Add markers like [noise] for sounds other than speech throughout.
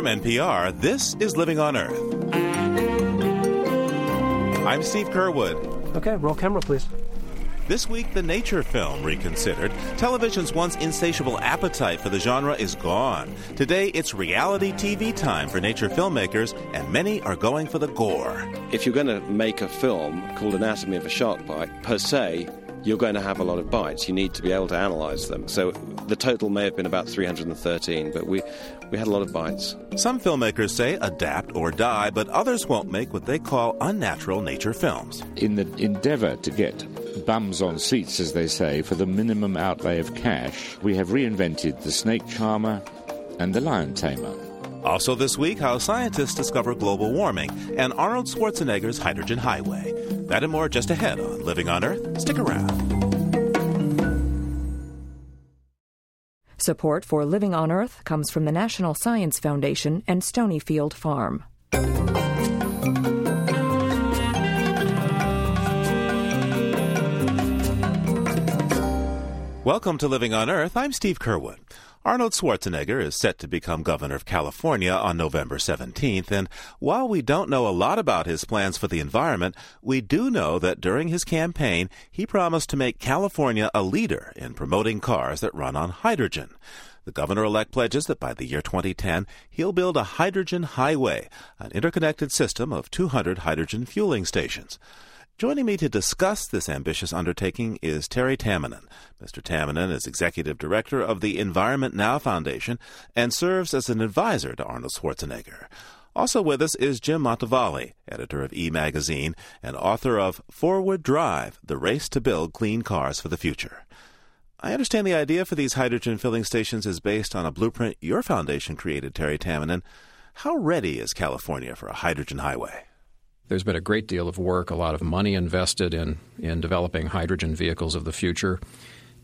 From NPR, this is Living on Earth. I'm Steve Curwood. Okay, roll camera, please. This week, the nature film reconsidered. Television's once insatiable appetite for the genre is gone. Today, it's reality TV time for nature filmmakers, and many are going for the gore. If you're going to make a film called Anatomy of a Shark Bite, per se, you're going to have a lot of bites. You need to be able to analyze them. So the total may have been about 313, but we, we had a lot of bites. Some filmmakers say adapt or die, but others won't make what they call unnatural nature films. In the endeavor to get bums on seats, as they say, for the minimum outlay of cash, we have reinvented the snake charmer and the lion tamer. Also, this week, how scientists discover global warming and Arnold Schwarzenegger's hydrogen highway. That and more just ahead on Living on Earth. Stick around. Support for Living on Earth comes from the National Science Foundation and Stonyfield Farm. Welcome to Living on Earth. I'm Steve Curwood. Arnold Schwarzenegger is set to become governor of California on November 17th, and while we don't know a lot about his plans for the environment, we do know that during his campaign, he promised to make California a leader in promoting cars that run on hydrogen. The governor elect pledges that by the year 2010, he'll build a hydrogen highway, an interconnected system of 200 hydrogen fueling stations. Joining me to discuss this ambitious undertaking is Terry Tamminen. Mr. Tamminen is executive director of the Environment Now Foundation and serves as an advisor to Arnold Schwarzenegger. Also with us is Jim Motavalli, editor of E Magazine and author of Forward Drive The Race to Build Clean Cars for the Future. I understand the idea for these hydrogen filling stations is based on a blueprint your foundation created, Terry Tamminen. How ready is California for a hydrogen highway? There's been a great deal of work, a lot of money invested in, in developing hydrogen vehicles of the future.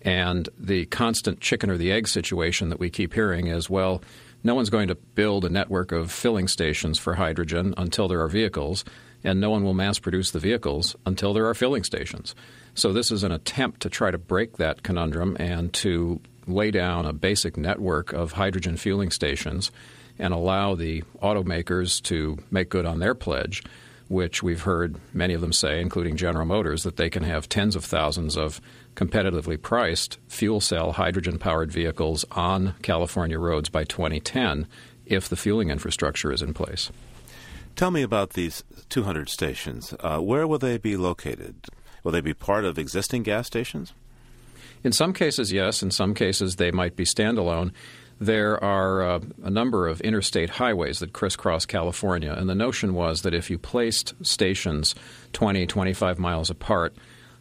And the constant chicken or the egg situation that we keep hearing is well, no one's going to build a network of filling stations for hydrogen until there are vehicles, and no one will mass produce the vehicles until there are filling stations. So, this is an attempt to try to break that conundrum and to lay down a basic network of hydrogen fueling stations and allow the automakers to make good on their pledge which we've heard many of them say, including General Motors, that they can have tens of thousands of competitively priced fuel cell hydrogen powered vehicles on California roads by 2010 if the fueling infrastructure is in place. Tell me about these 200 stations. Uh, where will they be located? Will they be part of existing gas stations? In some cases, yes. In some cases, they might be standalone there are uh, a number of interstate highways that crisscross California, and the notion was that if you placed stations 20, 25 miles apart,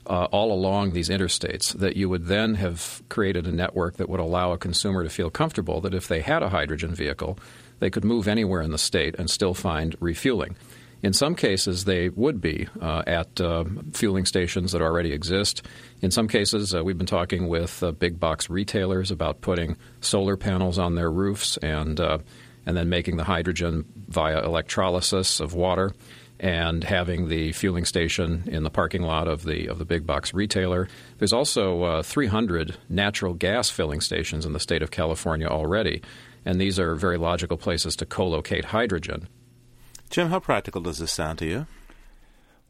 uh, all along these interstates, that you would then have created a network that would allow a consumer to feel comfortable that if they had a hydrogen vehicle, they could move anywhere in the state and still find refueling. In some cases, they would be uh, at uh, fueling stations that already exist. In some cases, uh, we've been talking with uh, big box retailers about putting solar panels on their roofs and uh, and then making the hydrogen via electrolysis of water and having the fueling station in the parking lot of the of the big box retailer. There's also uh, 300 natural gas filling stations in the state of California already, and these are very logical places to co-locate hydrogen. Jim, how practical does this sound to you?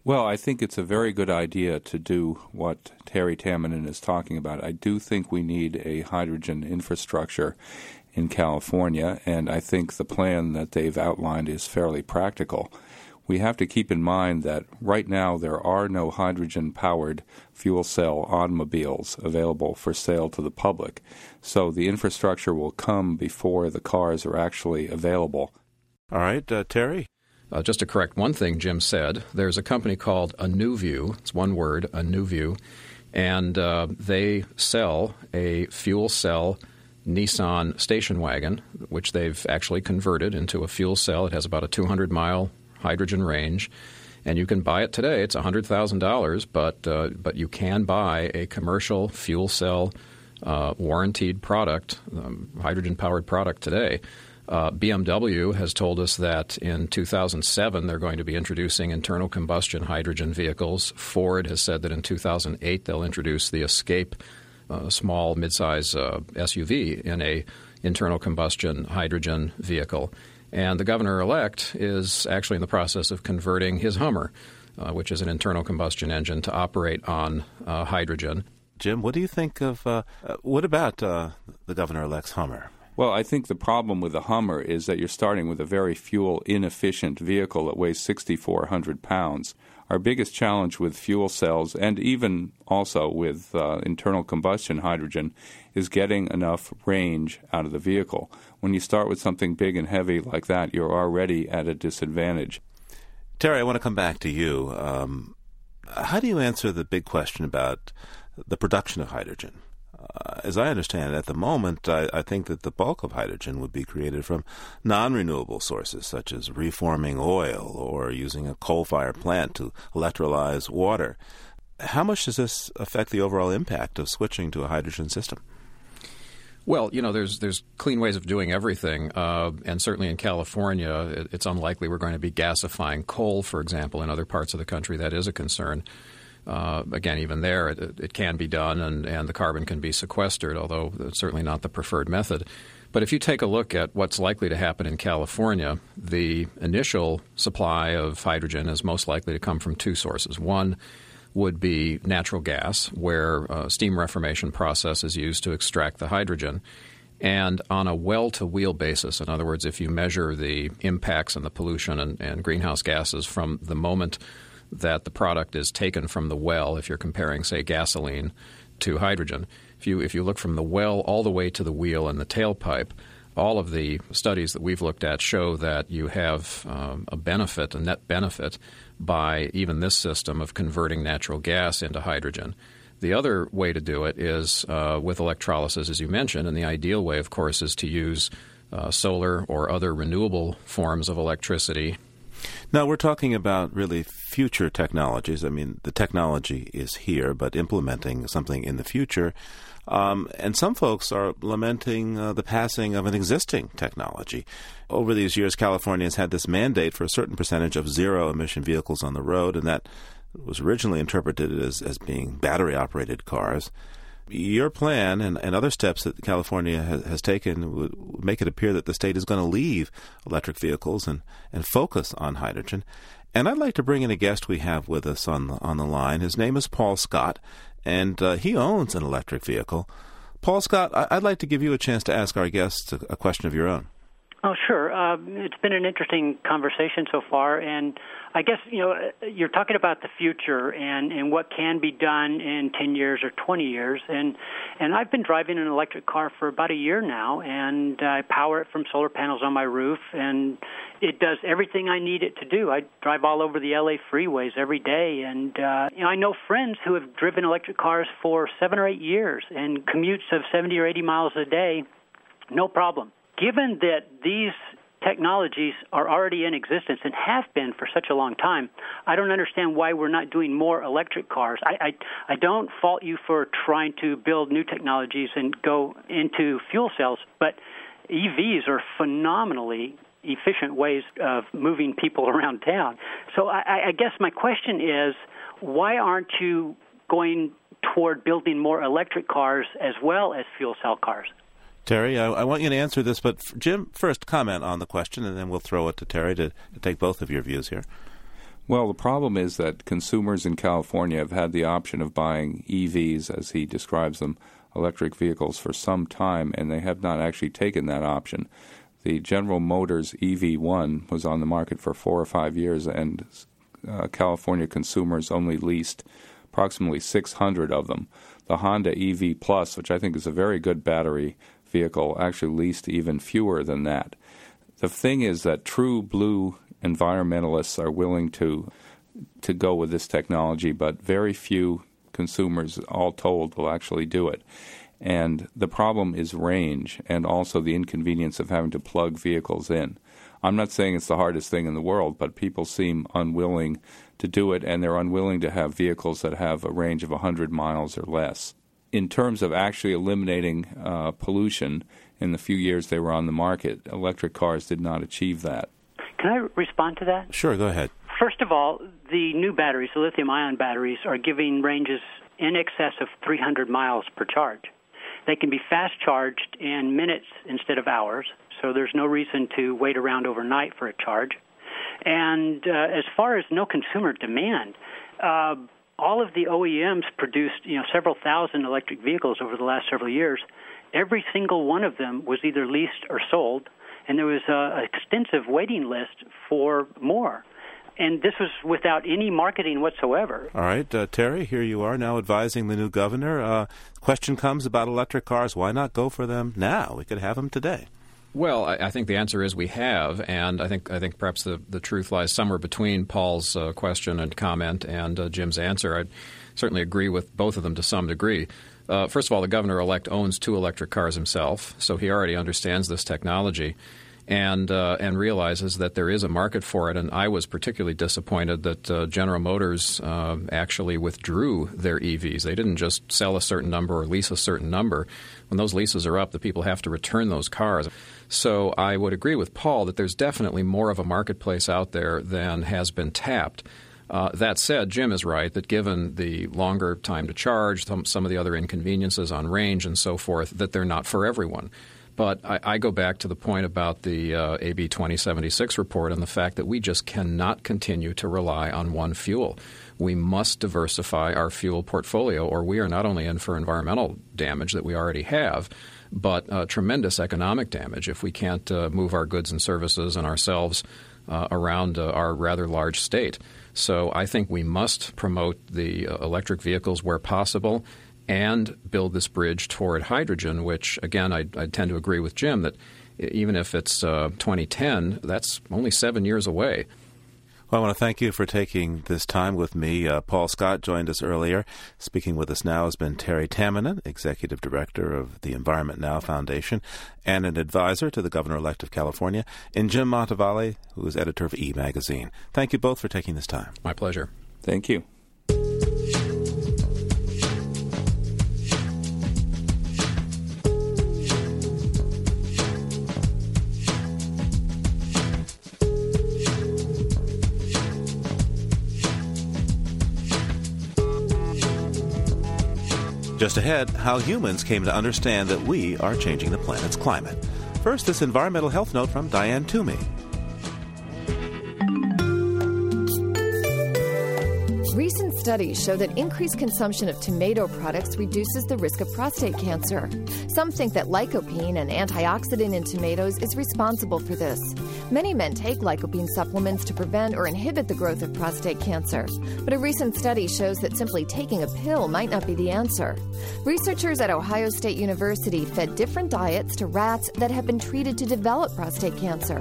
Well, I think it's a very good idea to do what Terry Tamminen is talking about. I do think we need a hydrogen infrastructure in California, and I think the plan that they've outlined is fairly practical. We have to keep in mind that right now there are no hydrogen powered fuel cell automobiles available for sale to the public. So the infrastructure will come before the cars are actually available. All right, uh, Terry. Uh, just to correct one thing Jim said, there's a company called Anuvu. It's one word, Anuvu, and uh, they sell a fuel cell Nissan station wagon, which they've actually converted into a fuel cell. It has about a 200 mile hydrogen range, and you can buy it today. It's $100,000, but uh, but you can buy a commercial fuel cell uh, warranted product, um, hydrogen powered product today. Uh, BMW has told us that in 2007 they're going to be introducing internal combustion hydrogen vehicles. Ford has said that in 2008 they'll introduce the Escape, uh, small midsize uh, SUV, in a internal combustion hydrogen vehicle. And the governor elect is actually in the process of converting his Hummer, uh, which is an internal combustion engine, to operate on uh, hydrogen. Jim, what do you think of uh, uh what about the governor elect's Hummer? Well, I think the problem with the Hummer is that you're starting with a very fuel inefficient vehicle that weighs 6,400 pounds. Our biggest challenge with fuel cells and even also with uh, internal combustion hydrogen is getting enough range out of the vehicle. When you start with something big and heavy like that, you're already at a disadvantage. Terry, I want to come back to you. Um, how do you answer the big question about the production of hydrogen? Uh, as I understand it, at the moment, I, I, think that the bulk of hydrogen would be created from non renewable sources, such as reforming oil or using a coal fired plant to electrolyze water. How much does this affect the overall impact of switching to a hydrogen system? Well, you know, there's there's clean ways of doing everything, uh, and certainly in California, it, it's unlikely we're going to be gasifying coal, for example. In other parts of the country, that is a concern. Uh, again, even there, it, it, can be done, and, and the carbon can be sequestered, although it's certainly not the preferred method. But if you take a look at what's likely to happen in California, the initial supply of hydrogen is most likely to come from two sources. One would be natural gas, where a steam reformation process is used to extract the hydrogen. And on a well to wheel basis, in other words, if you measure the impacts and the pollution and, and greenhouse gases from the moment that the product is taken from the well if you're comparing, say, gasoline to hydrogen. If you, if you look from the well all the way to the wheel and the tailpipe, all of the studies that we've looked at show that you have um, a benefit, a net benefit, by even this system of converting natural gas into hydrogen. The other way to do it is uh, with electrolysis, as you mentioned, and the ideal way, of course, is to use uh, solar or other renewable forms of electricity now, we're talking about really future technologies. I mean, the technology is here, but implementing something in the future. Um, and some folks are lamenting uh, the passing of an existing technology. Over these years, California has had this mandate for a certain percentage of zero emission vehicles on the road, and that was originally interpreted as, as being battery operated cars your plan and, and other steps that California has, has taken would, make it appear that the state is going to leave electric vehicles and, and focus on hydrogen. And I'd like to bring in a guest we have with us on the, on the line. His name is Paul Scott, and uh, he owns an electric vehicle. Paul Scott, I, would like to give you a chance to ask our guests a, a question of your own. Oh, sure. Uh, it's been an interesting conversation so far, and I guess you know you're talking about the future and and what can be done in 10 years or 20 years, and and I've been driving an electric car for about a year now, and I power it from solar panels on my roof, and it does everything I need it to do. I drive all over the LA freeways every day, and uh, you know I know friends who have driven electric cars for seven or eight years and commutes of 70 or 80 miles a day, no problem given that these technologies are already in existence and have been for such a long time, I don't understand why we're not doing more electric cars. I, I, I don't fault you for trying to build new technologies and go into fuel cells, but EVs are phenomenally efficient ways of moving people [laughs] around town. So I, I guess my question is why aren't you going toward building more electric cars as well as fuel cell cars? Terry, I, I, want you to answer this, but Jim, first comment on the question, and then we'll throw it to Terry to, to take both of your views here. Well, the problem is that consumers in California have had the option of buying EVs, as he describes them, electric vehicles, for some time, and they have not actually taken that option. The General Motors EV1 was on the market for four or five years, and uh, California consumers only leased approximately 600 of them. The Honda EV Plus, which I think is a very good battery vehicle actually leased even fewer than that. The thing is that true blue environmentalists are willing to to go with this technology, but very few consumers, all told, will actually do it. And the problem is range and also the inconvenience of having to plug vehicles in. I'm not saying it's the hardest thing in the world, but people seem unwilling to do it, and they're unwilling to have vehicles that have a range of 100 miles or less in terms of actually eliminating uh, pollution in the few years they were on the market, electric cars did not achieve that. Can I respond to that? Sure, go ahead. First of all, the new batteries, the lithium ion batteries, are giving ranges in excess of 300 miles per charge. They can be fast charged in minutes instead of hours, so there's no reason to wait around overnight for a charge. And uh, as far as no consumer demand, uh, all of the OEMs produced you know several thousand electric vehicles over the last several years. Every single one of them was either leased or sold, and there was an extensive waiting list for more. And this was without any marketing whatsoever. All right, uh, Terry, here you are now advising the new governor. Uh, question comes about electric cars. Why not go for them now? We could have them today. Well, I, I, think the answer is we have, and I think I think perhaps the, the truth lies somewhere between Paul's uh, question and comment and uh, Jim's answer. I certainly agree with both of them to some degree. Uh, first of all, the governor elect owns two electric cars himself, so he already understands this technology and uh, and realizes that there is a market for it. And I was particularly disappointed that uh, General Motors uh, actually withdrew their EVs. They didn't just sell a certain number or lease a certain number. When those leases are up, the people have to return those cars. So I would agree with Paul that there's definitely more of a marketplace out there than has been tapped. Uh, that said, Jim is right that given the longer time to charge, some, some of the other inconveniences on range and so forth, that they're not for everyone. But I, I, go back to the point about the uh, AB 2076 report and the fact that we just cannot continue to rely on one fuel. We must diversify our fuel portfolio, or we are not only in for environmental damage that we already have, but uh, tremendous economic damage if we can't uh, move our goods and services and ourselves uh, around uh, our rather large state. So I think we must promote the uh, electric vehicles where possible and build this bridge toward hydrogen, which, again, I, I tend to agree with Jim that even if it's uh, 2010, that's only seven years away. Well, I want to thank you for taking this time with me. Uh, Paul Scott joined us earlier. Speaking with us now has been Terry Tamminen, Executive Director of the Environment Now Foundation and an advisor to the Governor elect of California, and Jim Motavalli, who is editor of E Magazine. Thank you both for taking this time. My pleasure. Thank you. Just ahead, how humans came to understand that we are changing the planet's climate. First, this environmental health note from Diane Toomey. Recent studies show that increased consumption of tomato products reduces the risk of prostate cancer. Some think that lycopene, an antioxidant in tomatoes, is responsible for this. Many men take lycopene supplements to prevent or inhibit the growth of prostate cancer, but a recent study shows that simply taking a pill might not be the answer. Researchers at Ohio State University fed different diets to rats that had been treated to develop prostate cancer.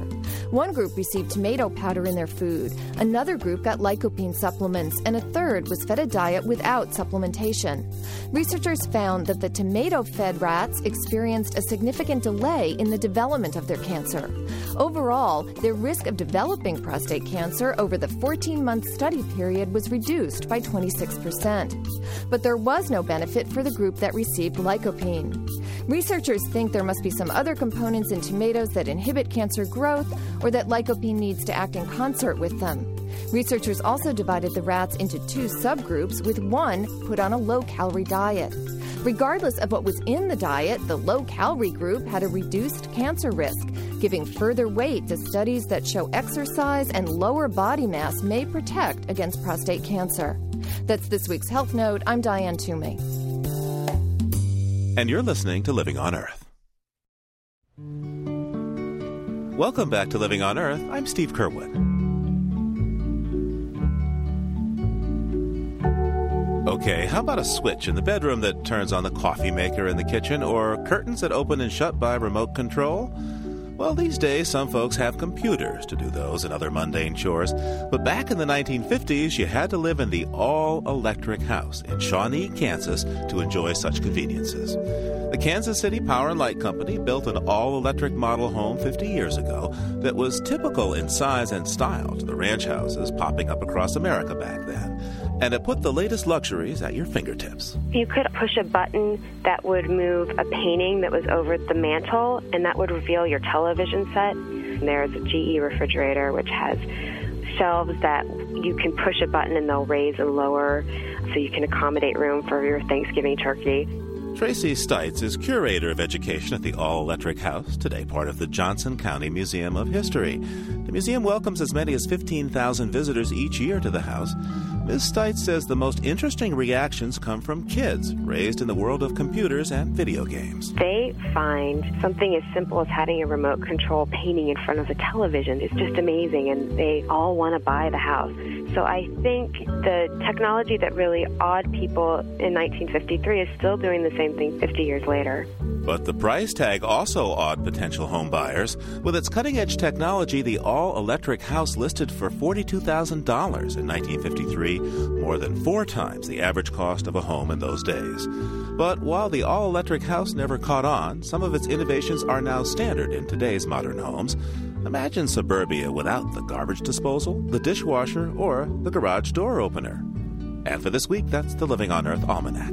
One group received tomato powder in their food, another group got lycopene supplements, and a third was fed a diet without supplementation. Researchers found that the tomato fed rats experienced a significant delay in the development of their cancer. Overall, their risk of developing prostate cancer over the 14 month study period was reduced by 26%. But there was no benefit for the group that received lycopene. Researchers think there must be some other components in tomatoes that inhibit cancer growth or that lycopene needs to act in concert with them. Researchers also divided the rats into two subgroups, with one put on a low calorie diet. Regardless of what was in the diet, the low calorie group had a reduced cancer risk, giving further weight to studies that show exercise and lower body mass may protect against prostate cancer. That's this week's Health Note. I'm Diane Toomey. And you're listening to Living on Earth. Welcome back to Living on Earth. I'm Steve Curwood. Okay, how about a switch in the bedroom that turns on the coffee maker in the kitchen, or curtains that open and shut by remote control? Well, these days, some folks have computers to do those and other mundane chores. But back in the 1950s, you had to live in the all electric house in Shawnee, Kansas to enjoy such conveniences. The Kansas City Power and Light Company built an all electric model home 50 years ago that was typical in size and style to the ranch houses popping up across America back then and it put the latest luxuries at your fingertips. You could push a button that would move a painting that was over the mantle, and that would reveal your television set. There's a GE refrigerator which has shelves that you can push a button and they'll raise and lower so you can accommodate room for your Thanksgiving turkey. Tracy Stites is curator of education at the All Electric House, today part of the Johnson County Museum of History. The museum welcomes as many as 15,000 visitors each year to the house. Ms. Stites says the most interesting reactions come from kids raised in the world of computers and video games. They find something as simple as having a remote control painting in front of the television is just amazing, and they all want to buy the house. So I think the technology that really awed people in 1953 is still doing the same thing 50 years later. But the price tag also awed potential home buyers. With its cutting edge technology, the all electric house listed for $42,000 in 1953, more than four times the average cost of a home in those days. But while the all electric house never caught on, some of its innovations are now standard in today's modern homes. Imagine suburbia without the garbage disposal, the dishwasher, or the garage door opener. And for this week, that's the Living on Earth Almanac.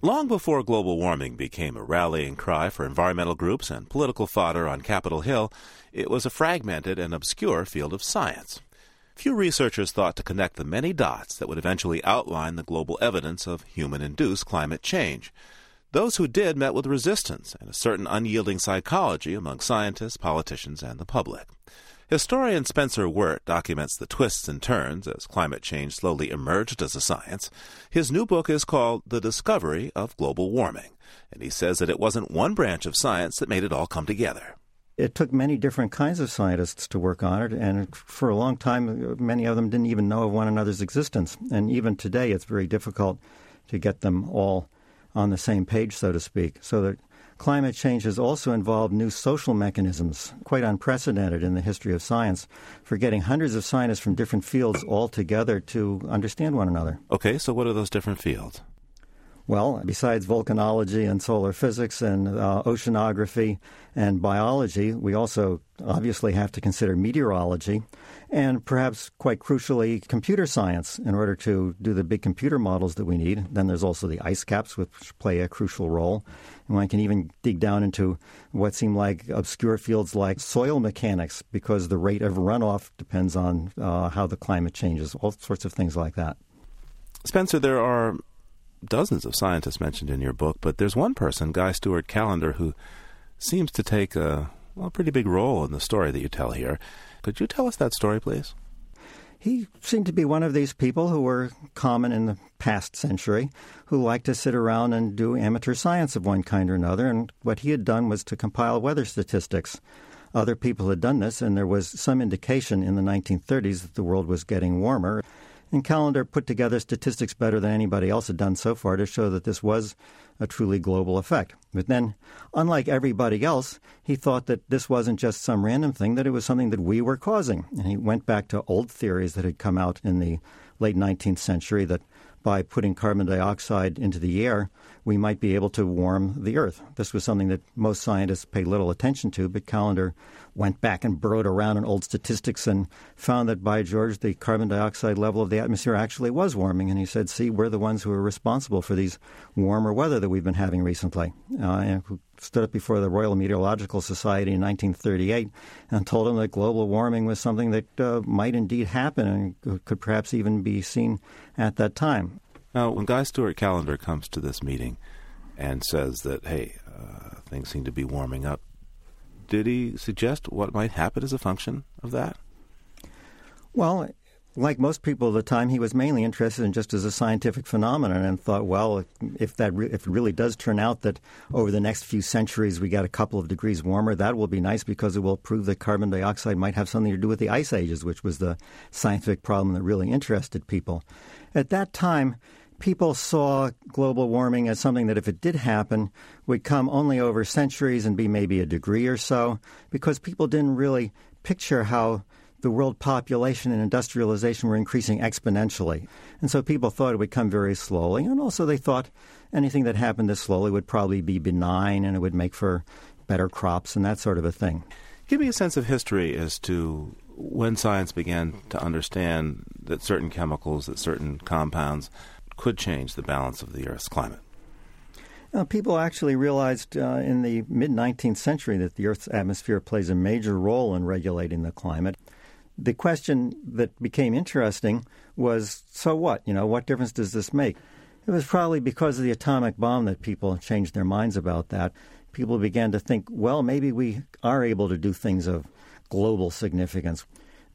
Long before global warming became a rallying cry for environmental groups and political fodder on Capitol Hill, it was a fragmented and obscure field of science. Few researchers thought to connect the many dots that would eventually outline the global evidence of human induced climate change. Those who did met with resistance and a certain unyielding psychology among scientists, politicians, and the public. Historian Spencer Weart documents the twists and turns as climate change slowly emerged as a science. His new book is called The Discovery of Global Warming, and he says that it wasn't one branch of science that made it all come together. It took many different kinds of scientists to work on it, and for a long time, many of them didn't even know of one another's existence. And even today, it's very difficult to get them all on the same page, so to speak. So that Climate change has also involved new social mechanisms, quite unprecedented in the history of science, for getting hundreds of scientists from different fields all together to understand one another. Okay, so what are those different fields? Well, besides volcanology and solar physics and uh, oceanography and biology, we also obviously have to consider meteorology and perhaps quite crucially computer science in order to do the big computer models that we need. Then there's also the ice caps, which play a crucial role. And one can even dig down into what seem like obscure fields like soil mechanics because the rate of runoff depends on uh, how the climate changes, all sorts of things like that. Spencer, there are dozens of scientists mentioned in your book, but there's one person, Guy Stewart Callendar, who seems to take a well, pretty big role in the story that you tell here. Could you tell us that story, please? He seemed to be one of these people who were common in the past century who liked to sit around and do amateur science of one kind or another. And what he had done was to compile weather statistics. Other people had done this, and there was some indication in the 1930s that the world was getting warmer. And Callendar put together statistics better than anybody else had done so far to show that this was a truly global effect. But then, unlike everybody else, he thought that this wasn't just some random thing, that it was something that we were causing. And he went back to old theories that had come out in the late 19th century that by putting carbon dioxide into the air, we might be able to warm the Earth. This was something that most scientists pay little attention to, but Callendar went back and burrowed around in old statistics and found that, by George, the carbon dioxide level of the atmosphere actually was warming. And he said, see, we're the ones who are responsible for these warmer weather that we've been having recently. Uh, and stood up before the Royal Meteorological Society in 1938 and told them that global warming was something that uh, might indeed happen and could perhaps even be seen at that time. Now, when Guy Stewart Callendar comes to this meeting and says that, hey, uh, things seem to be warming up, did he suggest what might happen as a function of that? Well, like most people at the time, he was mainly interested in just as a scientific phenomenon and thought, well, if that re- if it really does turn out that over the next few centuries we get a couple of degrees warmer, that will be nice because it will prove that carbon dioxide might have something to do with the ice ages, which was the scientific problem that really interested people. At that time, people saw global warming as something that, if it did happen, would come only over centuries and be maybe a degree or so, because people didn't really picture how the world population and industrialization were increasing exponentially. And so people thought it would come very slowly. And also they thought anything that happened this slowly would probably be benign and it would make for better crops and that sort of a thing. Give me a sense of history as to when science began to understand that certain chemicals, that certain compounds could change the balance of the Earth's climate. Uh, people actually realized uh, in the mid 19th century that the Earth's atmosphere plays a major role in regulating the climate The question that became interesting was so what? You know, what difference does this make? It was probably because of the atomic bomb that people changed their minds about that. People began to think, well, maybe we are able to do things of global significance.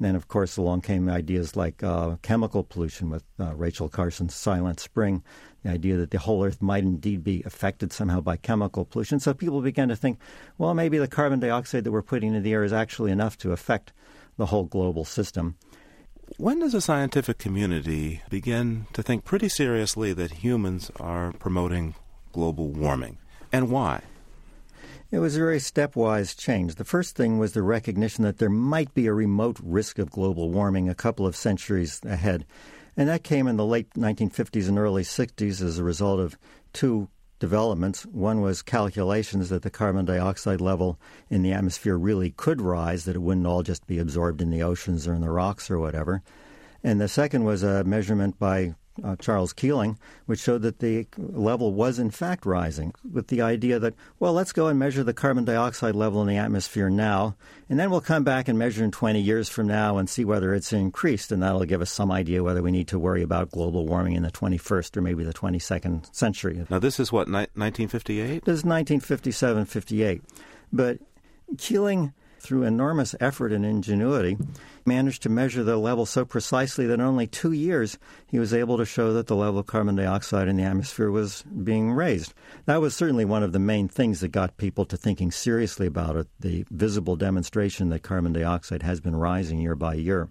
Then, of course, along came ideas like uh, chemical pollution with uh, Rachel Carson's Silent Spring, the idea that the whole Earth might indeed be affected somehow by chemical pollution. So people began to think, well, maybe the carbon dioxide that we're putting into the air is actually enough to affect the whole global system. When does the scientific community begin to think pretty seriously that humans are promoting global warming? And why? It was a very stepwise change. The first thing was the recognition that there might be a remote risk of global warming a couple of centuries ahead. And that came in the late 1950s and early 60s as a result of two developments. One was calculations that the carbon dioxide level in the atmosphere really could rise, that it wouldn't all just be absorbed in the oceans or in the rocks or whatever. And the second was a measurement by uh, Charles Keeling, which showed that the level was in fact rising, with the idea that, well, let's go and measure the carbon dioxide level in the atmosphere now, and then we'll come back and measure in 20 years from now and see whether it's increased, and that'll give us some idea whether we need to worry about global warming in the 21st or maybe the 22nd century. Now, this is what, ni- 1958? This is 1957 58. But Keeling through enormous effort and ingenuity, managed to measure the level so precisely that in only two years he was able to show that the level of carbon dioxide in the atmosphere was being raised. That was certainly one of the main things that got people to thinking seriously about it the visible demonstration that carbon dioxide has been rising year by year.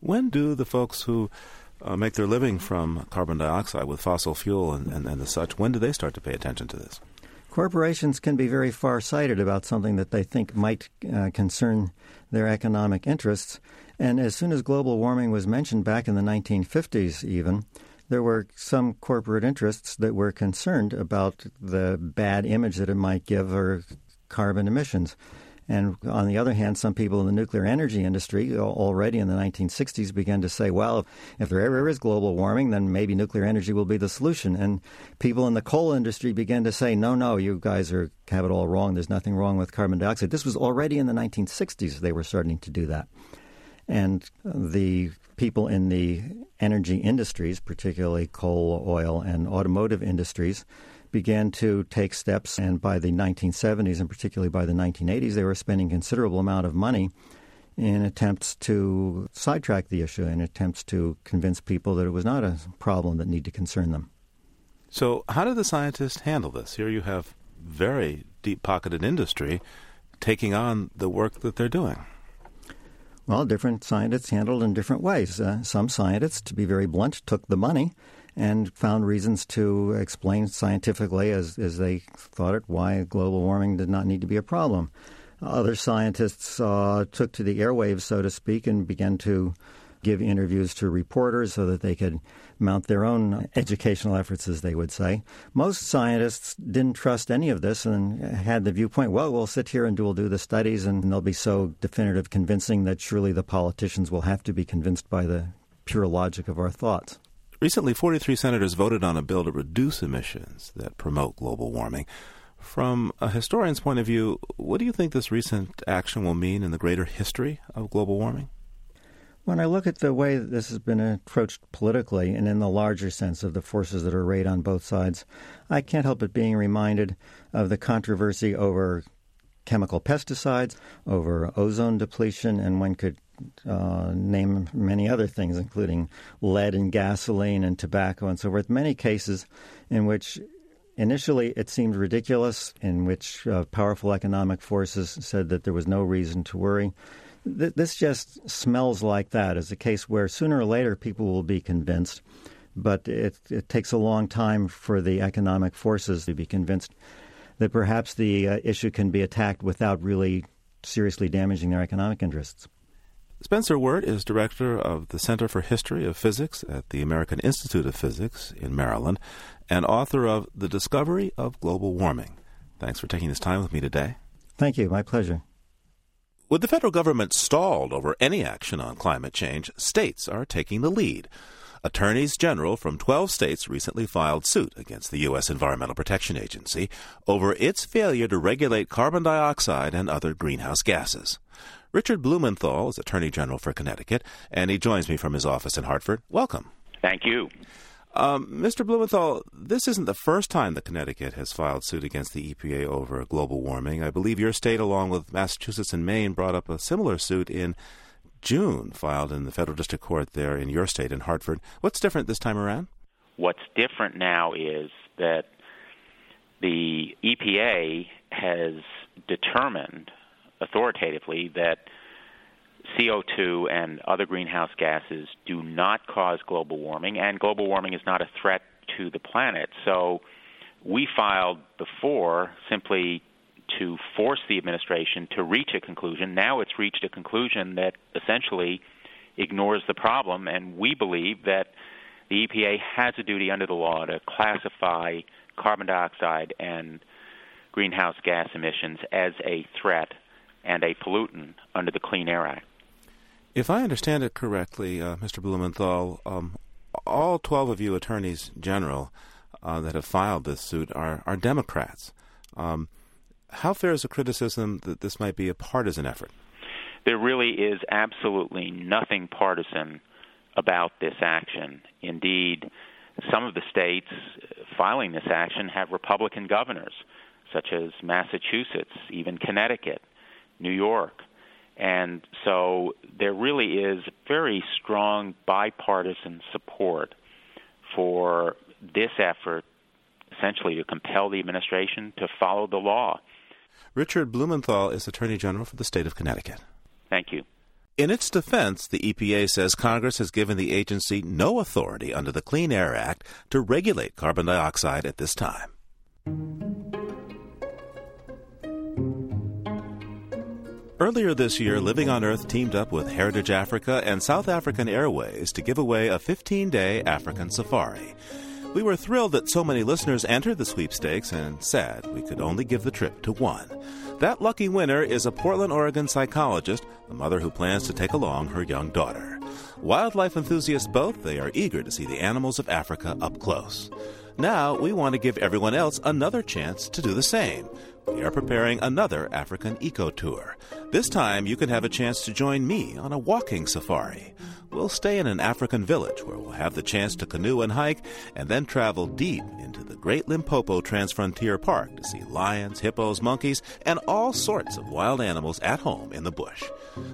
When do the folks who uh, make their living from carbon dioxide with fossil fuel and, and, and the such, when do they start to pay attention to this? Corporations can be very far-sighted about something that they think might uh, concern their economic interests. And as soon as global warming was mentioned back in the 1950s, even, there were some corporate interests that were concerned about the bad image that it might give or carbon emissions. And on the other hand, some people in the nuclear energy industry already in the 1960s began to say, well, if there ever is global warming, then maybe nuclear energy will be the solution. And people in the coal industry began to say, no, no, you guys are, have it all wrong. There's nothing wrong with carbon dioxide. This was already in the 1960s they were starting to do that. And the people in the energy industries, particularly coal, oil, and automotive industries, began to take steps, and by the 1970s and particularly by the 1980s, they were spending considerable amount of money in attempts to sidetrack the issue, in attempts to convince people that it was not a problem that need to concern them. So, how did the scientists handle this? Here you have very deep pocketed industry taking on the work that they're doing. Well, different scientists handled in different ways. Uh, some scientists, to be very blunt, took the money and found reasons to explain scientifically, as, as they thought it, why global warming did not need to be a problem. Other scientists uh, took to the airwaves, so to speak, and began to give interviews to reporters so that they could mount their own educational efforts, as they would say. Most scientists didn't trust any of this and had the viewpoint, well, we'll sit here and we'll do the studies, and they'll be so definitive, convincing that surely the politicians will have to be convinced by the pure logic of our thoughts. Recently, 43 senators voted on a bill to reduce emissions that promote global warming. From a historian's point of view, what do you think this recent action will mean in the greater history of global warming? When I look at the way that this has been approached politically and in the larger sense of the forces that are arrayed on both sides, I can't help but being reminded of the controversy over chemical pesticides, over ozone depletion, and one could uh, name many other things, including lead in gasoline and tobacco and so forth. Many cases in which initially it seemed ridiculous, in which uh, powerful economic forces said that there was no reason to worry. Th- this just smells like that as a case where sooner or later people will be convinced, but it, it takes a long time for the economic forces to be convinced that perhaps the uh, issue can be attacked without really seriously damaging their economic interests. Spencer Weart is director of the Center for History of Physics at the American Institute of Physics in Maryland and author of The Discovery of Global Warming. Thanks for taking this time with me today. Thank you. My pleasure. With the federal government stalled over any action on climate change, states are taking the lead. Attorneys general from 12 states recently filed suit against the U.S. Environmental Protection Agency over its failure to regulate carbon dioxide and other greenhouse gases. Richard Blumenthal is Attorney General for Connecticut, and he joins me from his office in Hartford. Welcome. Thank you. Um, Mr. Blumenthal, this isn't the first time that Connecticut has filed suit against the EPA over global warming. I believe your state, along with Massachusetts and Maine, brought up a similar suit in June, filed in the federal district court there in your state, in Hartford. What's different this time around? What's different now is that the EPA has determined authoritatively that CO2 and other greenhouse gases do not cause global warming, and global warming is not a threat to the planet. So we filed before simply to force the administration to reach a conclusion. Now it's reached a conclusion that essentially ignores the problem, and we believe that the EPA has a duty under the law to classify carbon dioxide and greenhouse gas emissions as a threat and a pollutant under the Clean Air Act. If I understand it correctly, uh, Mr. Blumenthal, um, all 12 of you attorneys general uh, that have filed this suit are, are Democrats. Um, how fair is the criticism that this might be a partisan effort? There really is absolutely nothing partisan about this action. Indeed, some of the states filing this action have Republican governors, such as Massachusetts, even Connecticut, New York. And so there really is very strong bipartisan support for this effort, essentially to compel the administration to follow the law. Richard Blumenthal is Attorney General for the state of Connecticut. Thank you. In its defense, the EPA says Congress has given the agency no authority under the Clean Air Act to regulate carbon dioxide at this time. Earlier this year, Living on Earth teamed up with Heritage Africa and South African Airways to give away a 15 day African safari. We were thrilled that so many listeners entered the sweepstakes and sad we could only give the trip to one. That lucky winner is a Portland, Oregon psychologist, the mother who plans to take along her young daughter. Wildlife enthusiasts both, they are eager to see the animals of Africa up close. Now, we want to give everyone else another chance to do the same we are preparing another African eco tour. This time, you can have a chance to join me on a walking safari. We'll stay in an African village where we'll have the chance to canoe and hike, and then travel deep into the Great Limpopo Transfrontier Park to see lions, hippos, monkeys, and all sorts of wild animals at home in the bush.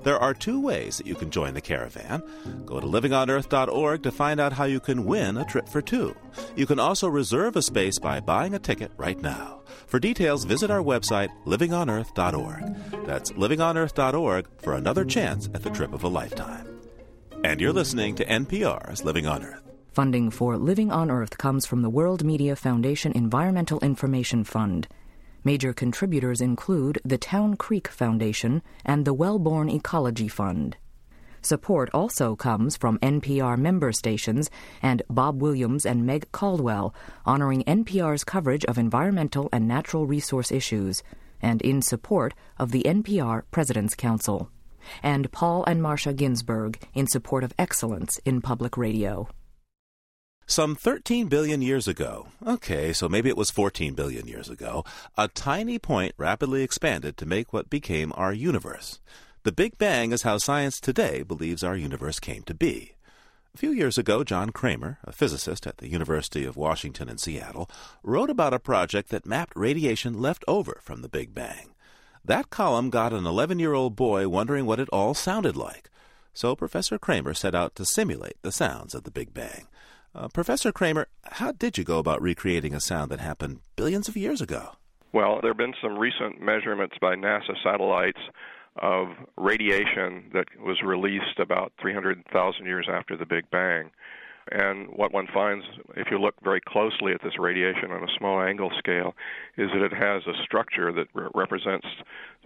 There are two ways that you can join the caravan. Go to livingonearth.org to find out how you can win a trip for two. You can also reserve a space by buying a ticket right now. For details, visit our website, livingonearth.org. That's livingonearth.org for another chance at the trip of a lifetime. And you're listening to NPR's Living on Earth. Funding for Living on Earth comes from the World Media Foundation Environmental Information Fund. Major contributors include the Town Creek Foundation and the Wellborn Ecology Fund. Support also comes from NPR member stations and Bob Williams and Meg Caldwell, honoring NPR's coverage of environmental and natural resource issues, and in support of the NPR President's Council. And Paul and Marcia Ginsburg in support of excellence in public radio. Some 13 billion years ago, okay, so maybe it was 14 billion years ago, a tiny point rapidly expanded to make what became our universe. The Big Bang is how science today believes our universe came to be. A few years ago, John Cramer, a physicist at the University of Washington in Seattle, wrote about a project that mapped radiation left over from the Big Bang. That column got an 11 year old boy wondering what it all sounded like. So Professor Cramer set out to simulate the sounds of the Big Bang. Uh, Professor Cramer, how did you go about recreating a sound that happened billions of years ago? Well, there have been some recent measurements by NASA satellites of radiation that was released about 300,000 years after the Big Bang. And what one finds, if you look very closely at this radiation on a small angle scale, is that it has a structure that re- represents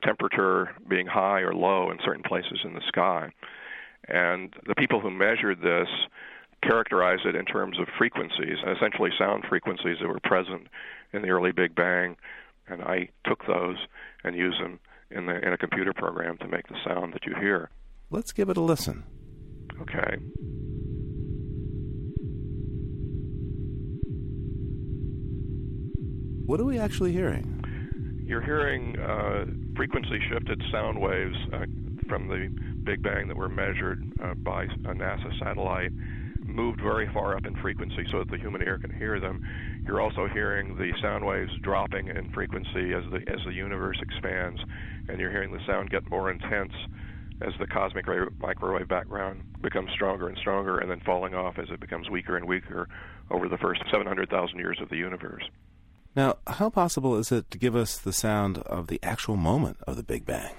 temperature being high or low in certain places in the sky. And the people who measured this characterized it in terms of frequencies, essentially sound frequencies that were present in the early Big Bang. And I took those and used them in the in a computer program to make the sound that you hear. Let's give it a listen. Okay. What are we actually hearing? You're hearing uh, frequency shifted sound waves uh, from the Big Bang that were measured uh, by a NASA satellite moved very far up in frequency so that the human ear can hear them. You're also hearing the sound waves dropping in frequency as the as the universe expands, and you're hearing the sound get more intense as the cosmic ray microwave background becomes stronger and stronger, and then falling off as it becomes weaker and weaker over the first 700,000 years of the universe. Now, how possible is it to give us the sound of the actual moment of the Big Bang?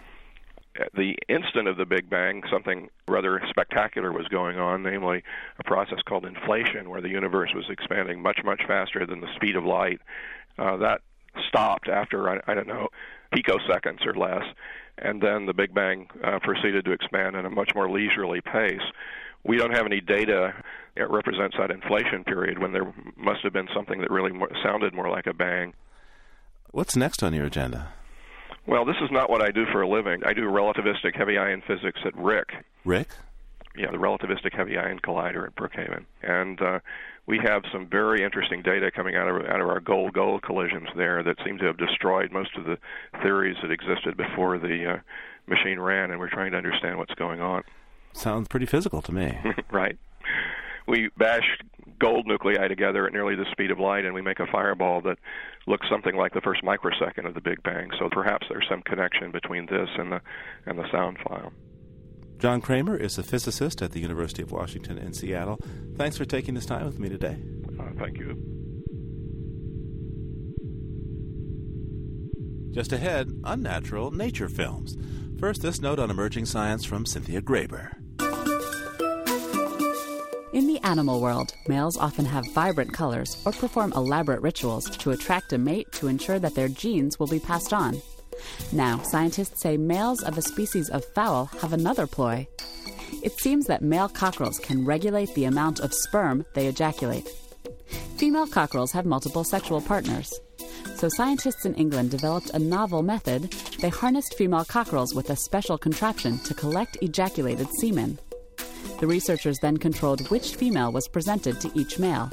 At the instant of the Big Bang, something rather spectacular was going on, namely a process called inflation, where the universe was expanding much, much faster than the speed of light. Uh, that stopped after, I, I don't know, picoseconds or less, and then the Big Bang uh, proceeded to expand at a much more leisurely pace. We don't have any data that represents that inflation period when there must have been something that really more, sounded more like a bang. What's next on your agenda? Well, this is not what I do for a living. I do relativistic heavy ion physics at RHIC. RHIC? Yeah, the Relativistic Heavy Ion Collider at Brookhaven. And uh, we have some very interesting data coming out of out of our gold gold collisions there that seem to have destroyed most of the theories that existed before the uh, machine ran, and we're trying to understand what's going on. Sounds pretty physical to me. [laughs] right. We bash gold nuclei together at nearly the speed of light, and we make a fireball that looks something like the first microsecond of the Big Bang. So perhaps there's some connection between this and the and the sound file. John Cramer is a physicist at the University of Washington in Seattle. Thanks for taking this time with me today. Uh, thank you. Just ahead, unnatural nature films. First, this note on emerging science from Cynthia Graber. In the animal world, males often have vibrant colors or perform elaborate rituals to attract a mate to ensure that their genes will be passed on. Now, scientists say males of a species of fowl have another ploy. It seems that male cockerels can regulate the amount of sperm they ejaculate. Female cockerels have multiple sexual partners. So, scientists in England developed a novel method. They harnessed female cockerels with a special contraption to collect ejaculated semen. The researchers then controlled which female was presented to each male.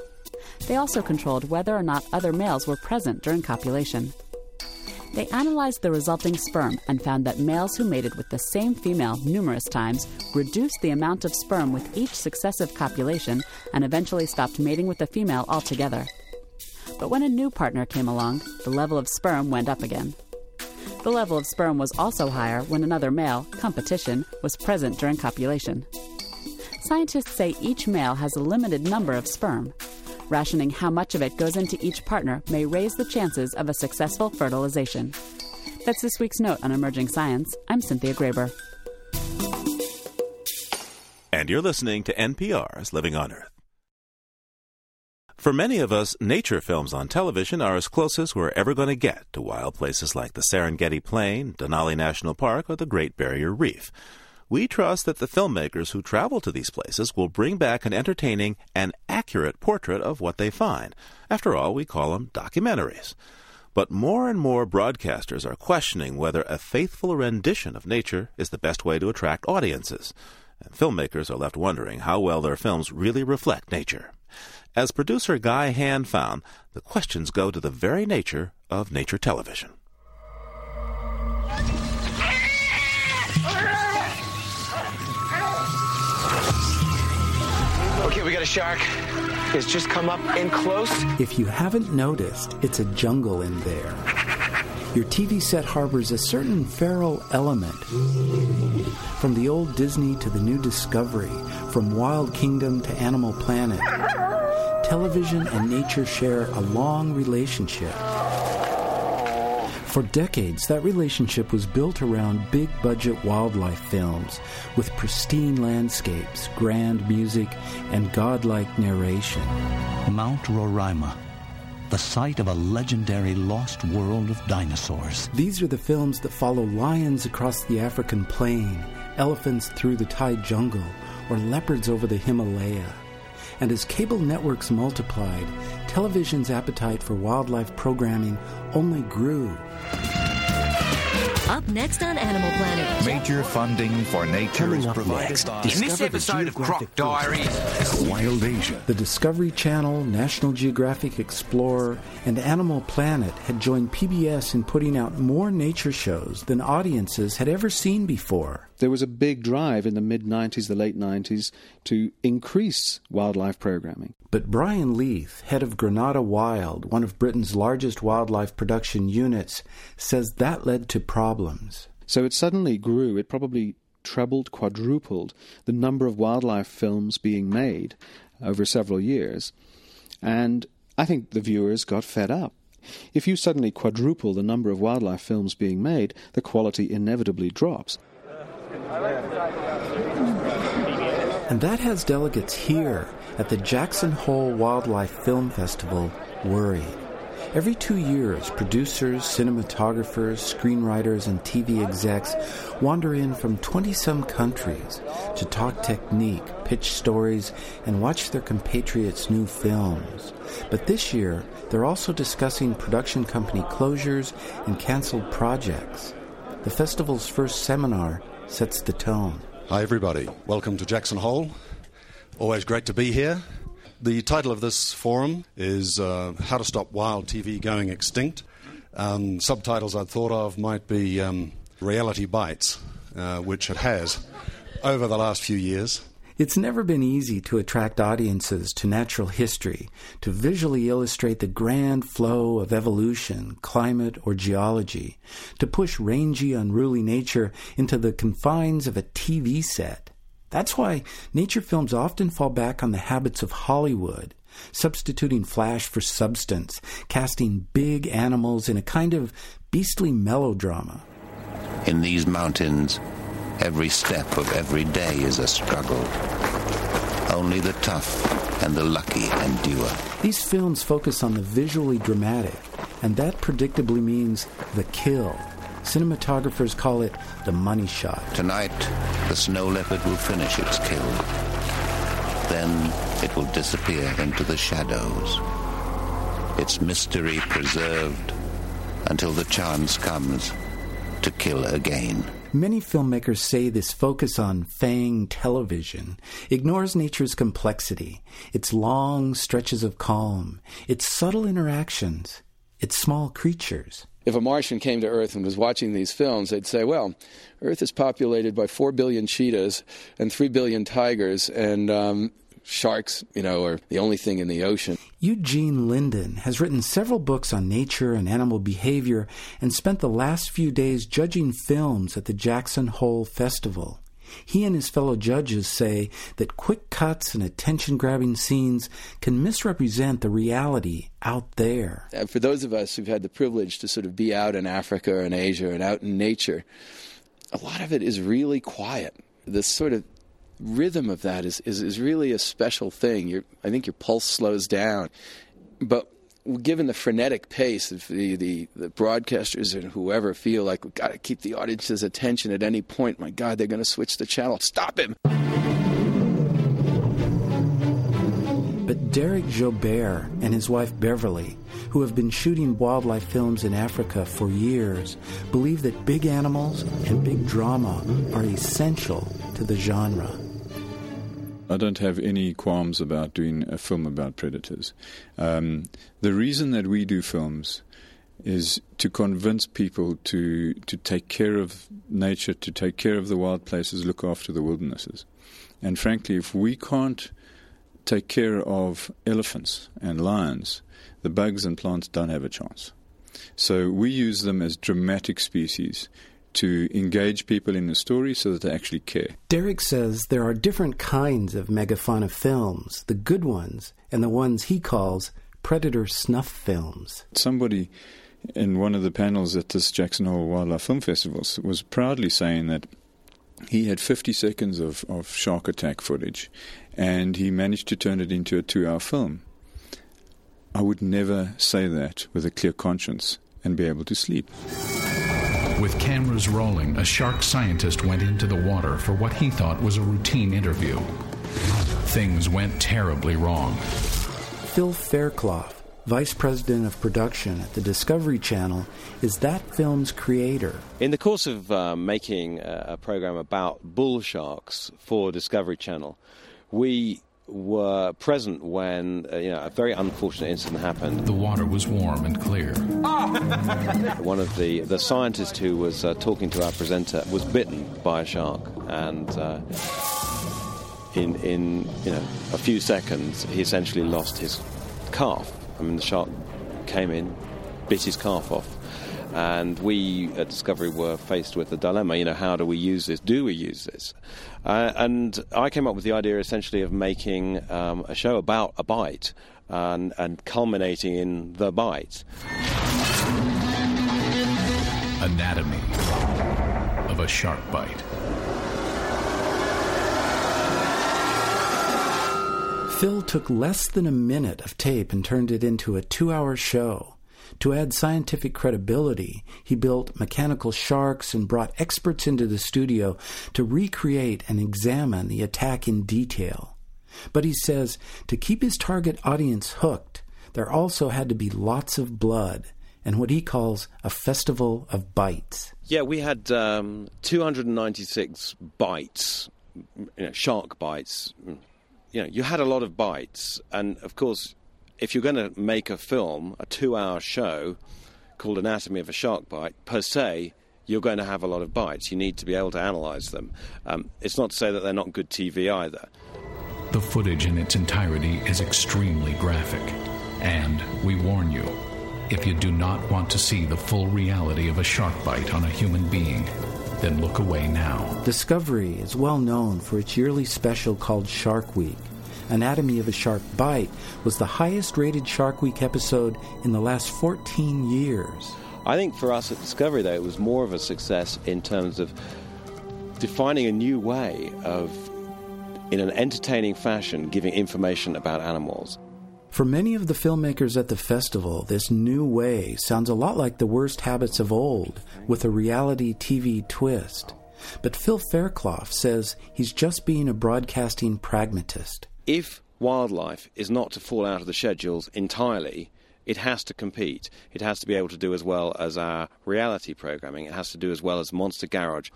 They also controlled whether or not other males were present during copulation. They analyzed the resulting sperm and found that males who mated with the same female numerous times reduced the amount of sperm with each successive copulation and eventually stopped mating with the female altogether. But when a new partner came along, the level of sperm went up again. The level of sperm was also higher when another male, competition, was present during copulation. Scientists say each male has a limited number of sperm, Rationing how much of it goes into each partner may raise the chances of a successful fertilization. That's this week's note on emerging science. I'm Cynthia Graber. And you're listening to NPR's Living on Earth. For many of us, nature films on television are as close as we're ever going to get to wild places like the Serengeti Plain, Denali National Park, or the Great Barrier Reef. We trust that the filmmakers who travel to these places will bring back an entertaining and accurate portrait of what they find. After all, we call them documentaries. But more and more broadcasters are questioning whether a faithful rendition of nature is the best way to attract audiences. And filmmakers are left wondering how well their films really reflect nature. As producer Guy Hand found, the questions go to the very nature of nature television. Okay, we got a shark. It's just come up in close. If you haven't noticed, it's a jungle in there. Your TV set harbors a certain feral element. From the old Disney to the new Discovery, from Wild Kingdom to Animal Planet, television and nature share a long relationship. For decades, that relationship was built around big budget wildlife films with pristine landscapes, grand music, and godlike narration. Mount Roraima, the site of a legendary lost world of dinosaurs. These are the films that follow lions across the African plain, elephants through the Thai jungle, or leopards over the Himalaya. And as cable networks multiplied, television's appetite for wildlife programming only grew. Up next on Animal Planet. Major funding for nature is provided. In this episode of Croc Diaries, Wild Asia. The Discovery Channel, National Geographic Explorer, and Animal Planet had joined PBS in putting out more nature shows than audiences had ever seen before. There was a big drive in the mid 90s, the late 90s, to increase wildlife programming. But Brian Leith, head of Granada Wild, one of Britain's largest wildlife production units, says that led to problems. So it suddenly grew. It probably trebled, quadrupled the number of wildlife films being made over several years. And I think the viewers got fed up. If you suddenly quadruple the number of wildlife films being made, the quality inevitably drops. And that has delegates here at the Jackson Hole Wildlife Film Festival worried. Every two years, producers, cinematographers, screenwriters, and TV execs wander in from 20 some countries to talk technique, pitch stories, and watch their compatriots' new films. But this year, they're also discussing production company closures and canceled projects. The festival's first seminar sets the tone. Hi, everybody. Welcome to Jackson Hole. Always great to be here. The title of this forum is uh, How to Stop Wild TV Going Extinct. Um, subtitles I'd thought of might be um, Reality Bites, uh, which it has over the last few years. It's never been easy to attract audiences to natural history, to visually illustrate the grand flow of evolution, climate, or geology, to push rangy, unruly nature into the confines of a TV set. That's why nature films often fall back on the habits of Hollywood, substituting flash for substance, casting big animals in a kind of beastly melodrama. In these mountains, every step of every day is a struggle. Only the tough and the lucky endure. These films focus on the visually dramatic, and that predictably means the kill. Cinematographers call it the money shot. Tonight, the snow leopard will finish its kill. Then it will disappear into the shadows. Its mystery preserved until the chance comes to kill again. Many filmmakers say this focus on Fang television ignores nature's complexity, its long stretches of calm, its subtle interactions, its small creatures. If a Martian came to Earth and was watching these films, they'd say, well, Earth is populated by 4 billion cheetahs and 3 billion tigers, and um, sharks, you know, are the only thing in the ocean. Eugene Linden has written several books on nature and animal behavior and spent the last few days judging films at the Jackson Hole Festival. He and his fellow judges say that quick cuts and attention grabbing scenes can misrepresent the reality out there. Uh, for those of us who've had the privilege to sort of be out in Africa and Asia and out in nature, a lot of it is really quiet. This sort of rhythm of that is, is, is really a special thing. Your, I think your pulse slows down. But given the frenetic pace the, the, the broadcasters and whoever feel like we've got to keep the audience's attention at any point, my God, they're going to switch the channel. Stop him! But Dereck Joubert and his wife Beverly, who have been shooting wildlife films in Africa for years, believe that big animals and big drama are essential to the genre. I don't have any qualms about doing a film about predators. Um, the reason that we do films is to convince people to to take care of nature, to take care of the wild places, look after the wildernesses. And frankly, if we can't take care of elephants and lions, the bugs and plants don't have a chance. So we use them as dramatic species to engage people in the story so that they actually care. Dereck says there are different kinds of megafauna films the good ones and the ones he calls predator snuff films. Somebody in one of the panels at this Jackson Hole Wildlife Film Festival was proudly saying that he had 50 seconds of, of shark attack footage and he managed to turn it into a two hour film. I would never say that with a clear conscience and be able to sleep. With cameras rolling, a shark scientist went into the water for what he thought was a routine interview. Things went terribly wrong. Phil Fairclough, vice president of production at the Discovery Channel, is that film's creator. In the course of uh, making a, a program about bull sharks for Discovery Channel, we were present when uh, you know a very unfortunate incident happened. The water was warm and clear. One of the the scientists who was uh, talking to our presenter was bitten by a shark, and uh, in in you know a few seconds he essentially lost his calf. I mean, the shark came in, bit his calf off. And we at Discovery were faced with the dilemma, you know, how do we use this? Do we use this? Uh, and I came up with the idea essentially of making um, a show about a bite and, and culminating in the bite. Anatomy of a shark bite. Phil took less than a minute of tape and turned it into a two hour show. To add scientific credibility, he built mechanical sharks and brought experts into the studio to recreate and examine the attack in detail. But he says to keep his target audience hooked, there also had to be lots of blood and what he calls a festival of bites. Yeah, we had um, 296 bites, you know, shark bites, you know, you had a lot of bites, and of course, if you're going to make a film, a two-hour show called Anatomy of a Shark Bite, per se, you're going to have a lot of bites. You need to be able to analyze them. Um, it's not to say that they're not good TV either. The footage in its entirety is extremely graphic, and we warn you. If you do not want to see the full reality of a shark bite on a human being, then look away now. Discovery is well known for its yearly special called Shark Week. Anatomy of a Shark Bite was the highest rated Shark Week episode in the last 14 years. I think for us at Discovery, though, it was more of a success in terms of defining a new way of, in an entertaining fashion, giving information about animals. For many of the filmmakers at the festival, this new way sounds a lot like the worst habits of old, with a reality TV twist. But Phil Fairclough says he's just being a broadcasting pragmatist. If wildlife is not to fall out of the schedules entirely, it has to compete. It has to be able to do as well as our reality programming. It has to do as well as Monster Garage.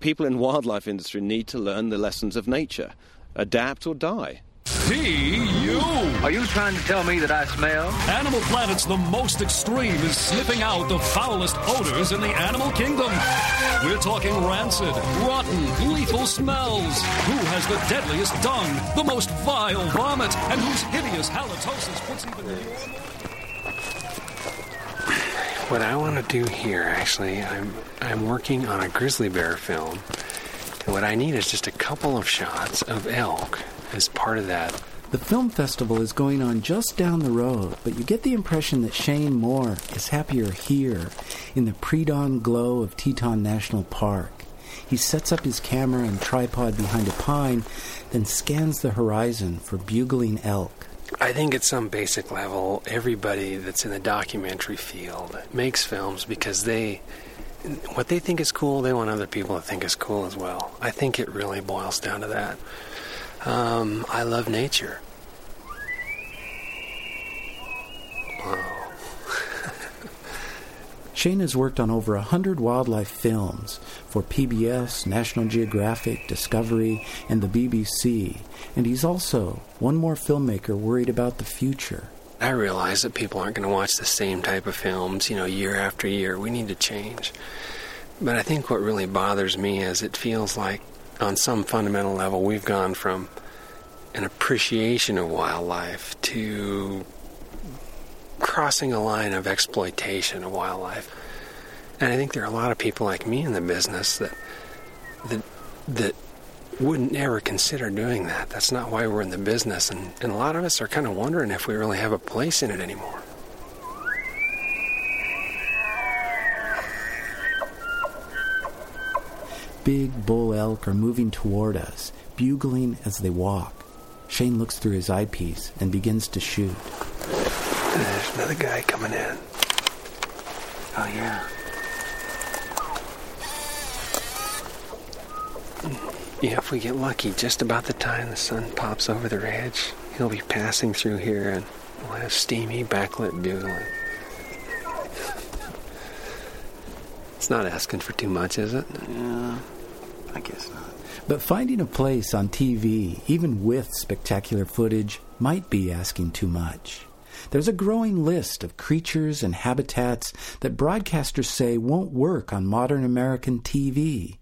People in wildlife industry need to learn the lessons of nature. Adapt or die. P U. Are you trying to tell me that I smell? Animal Planet's the most extreme is sniffing out the foulest odors in the animal kingdom. We're talking rancid, rotten, lethal smells. Who has the deadliest dung, the most vile vomit, and whose hideous halitosis puts even What I want to do here, actually, I'm I'm working on a grizzly bear film, and what I need is just a couple of shots of elk as part of that. The film festival is going on just down the road, but you get the impression that Shane Moore is happier here in the pre dawn glow of Teton National Park. He sets up his camera and tripod behind a pine, then scans the horizon for bugling elk. I think at some basic level, everybody that's in the documentary field makes films because they. What they think is cool, they want other people to think is cool as well. I think it really boils down to that. Um, I love nature. Wow. [laughs] Shane has worked on over a hundred wildlife films for PBS, National Geographic, Discovery, and the BBC, and he's also one more filmmaker worried about the future. I realize that people aren't going to watch the same type of films, you know, year after year. We need to change. But I think what really bothers me is it feels like on some fundamental level, we've gone from an appreciation of wildlife to crossing a line of exploitation of wildlife. And I think there are a lot of people like me in the business that that that wouldn't ever consider doing that. That's not why we're in the business, and, and a lot of us are kind of wondering if we really have a place in it anymore. Big bull elk are moving toward us, bugling as they walk. Shane looks through his eyepiece and begins to shoot. There's another guy coming in. Oh, yeah. Yeah, if we get lucky, just about the time the sun pops over the ridge, he'll be passing through here, and We'll have steamy backlit bugling. It's not asking for too much, is it? Yeah, I guess not. But finding a place on TV, even with spectacular footage, might be asking too much. There's a growing list of creatures and habitats that broadcasters say won't work on modern American TV.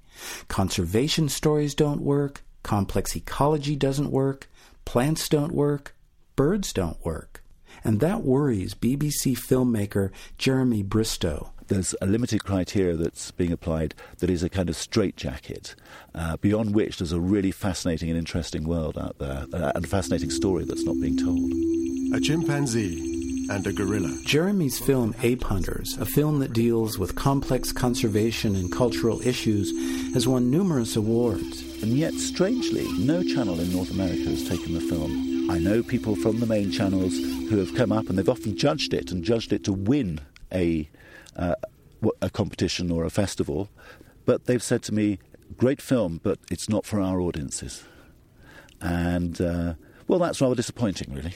Conservation stories don't work, complex ecology doesn't work, plants don't work, birds don't work. And that worries BBC filmmaker Jeremy Bristow. There's a limited criteria that's being applied that is a kind of straitjacket, uh, beyond which there's a really fascinating and interesting world out there, uh, and a fascinating story that's not being told. A chimpanzee and a gorilla. Jeremy's film Ape Hunters, a film that deals with complex conservation and cultural issues, has won numerous awards. And yet, strangely, no channel in North America has taken the film. I know people from the main channels who have come up and they've often judged it and judged it to win a, uh, a competition or a festival, but they've said to me, great film, but it's not for our audiences. And, uh, well, that's rather disappointing, really.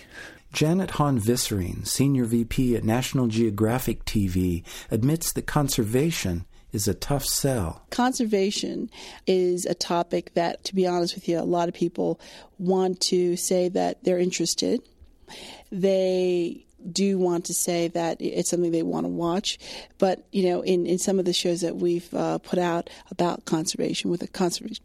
Janet Han Vissering, Senior VP at National Geographic TV, admits that conservation is a tough sell. Conservation is a topic that, to be honest with you, a lot of people want to say that they're interested. They do want to say that it's something they want to watch. But, you know, in, in some of the shows that we've uh, put out about conservation with a conservation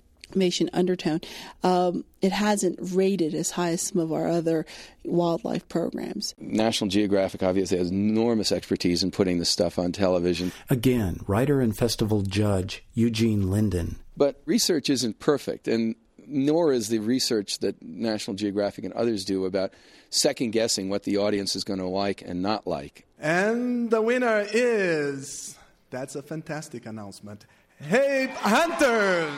undertone, um, it hasn't rated as high as some of our other wildlife programs. National Geographic obviously has enormous expertise in putting this stuff on television. Again, writer and festival judge Eugene Linden. But research isn't perfect, and nor is the research that National Geographic and others do about second guessing what the audience is going to like and not like. And the winner is that's a fantastic announcement. Ape Hunters!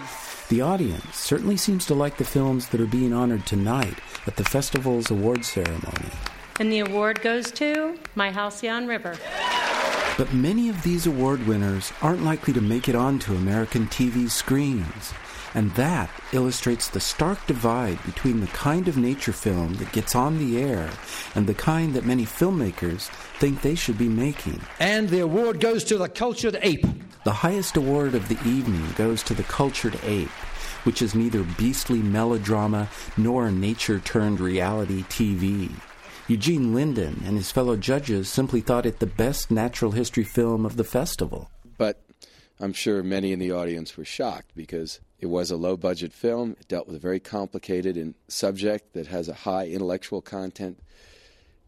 The audience certainly seems to like the films that are being honored tonight at the festival's award ceremony. And the award goes to My Halcyon River. But many of these award winners aren't likely to make it onto American TV screens. And that illustrates the stark divide between the kind of nature film that gets on the air and the kind that many filmmakers think they should be making. And the award goes to the cultured ape. The highest award of the evening goes to the cultured ape, which is neither beastly melodrama nor nature turned reality TV. Eugene Linden and his fellow judges simply thought it the best natural history film of the festival. But I'm sure many in the audience were shocked because it was a low budget film. It dealt with a very complicated subject that has a high intellectual content.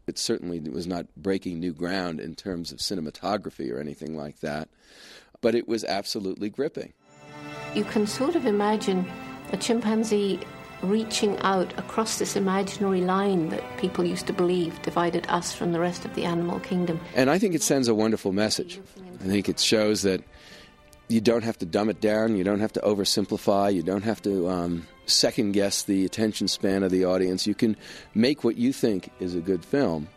It certainly was not breaking new ground in terms of cinematography or anything like that, but it was absolutely gripping. You can sort of imagine a chimpanzee reaching out across this imaginary line that people used to believe divided us from the rest of the animal kingdom. And I think it sends a wonderful message. I think it shows that you don't have to dumb it down, you don't have to oversimplify, you don't have to um, second guess the attention span of the audience. You can make what you think is a good film,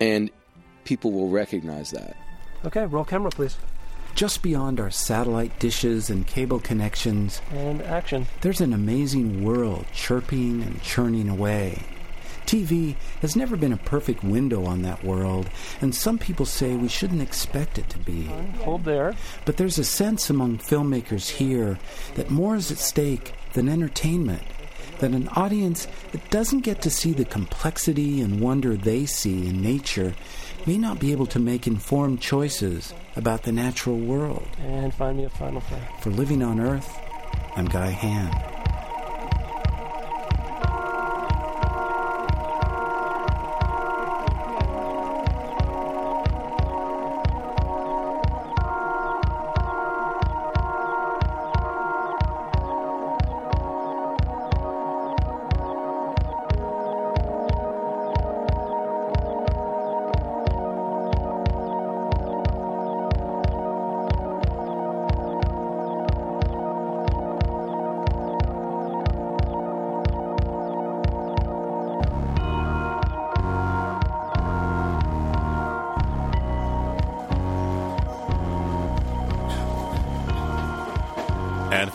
and people will recognize that. Okay, roll camera, please. Just beyond our satellite dishes and cable connections, and action. There's an amazing world chirping and churning away. TV has never been a perfect window on that world, and some people say we shouldn't expect it to be. Hold there. But there's a sense among filmmakers here that more is at stake than entertainment. That an audience that doesn't get to see the complexity and wonder they see in nature may not be able to make informed choices about the natural world. And find me a final frame. For Living on Earth, I'm Guy Hand.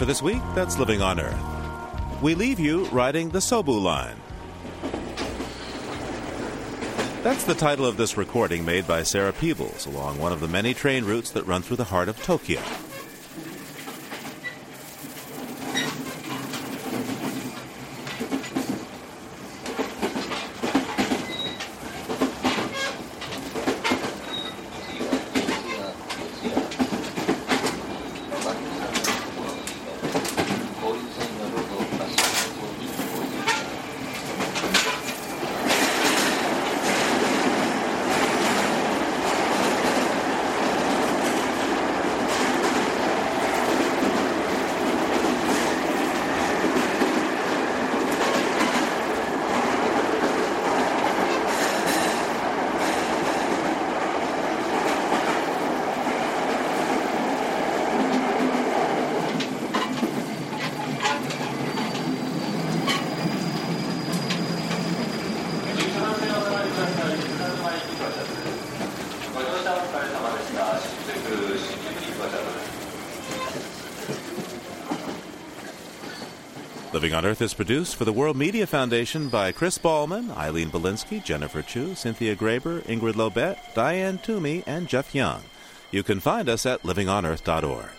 For this week, that's Living on Earth. We leave you riding the Sobu line. That's the title of this recording made by Sarah Peebles along one of the many train routes that run through the heart of Tokyo. Living on Earth is produced for the World Media Foundation by Chris Ballman, Eileen Bolinsky, Jennifer Chu, Cynthia Graber, Ingrid Lobet, Diane Toomey, and Jeff Young. You can find us at livingonearth.org.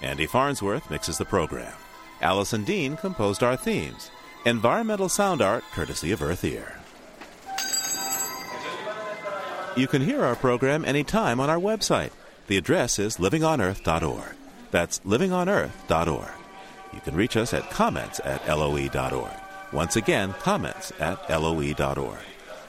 Andy Farnsworth mixes the program. Allison Dean composed our themes. Environmental sound art courtesy of Earth Ear. You can hear our program anytime on our website. The address is livingonearth.org. That's livingonearth.org. You can reach us at comments at loe.org. Once again, comments at loe.org.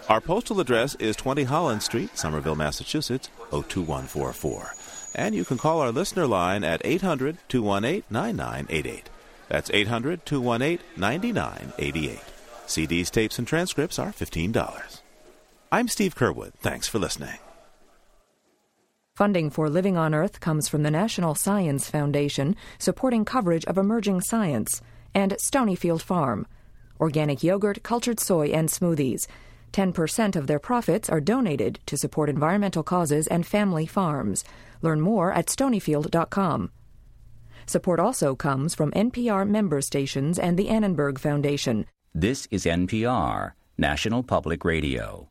Our postal address is 20 Holland Street, Somerville, Massachusetts, 02144. And you can call our listener line at 800 218 9988. That's 800 218 9988. CDs, tapes, and transcripts are $15. I'm Steve Curwood. Thanks for listening. Funding for Living on Earth comes from the National Science Foundation, supporting coverage of emerging science, and Stonyfield Farm. Organic yogurt, cultured soy, and smoothies. 10% of their profits are donated to support environmental causes and family farms. Learn more at stonyfield.com. Support also comes from NPR member stations and the Annenberg Foundation. This is NPR, National Public Radio.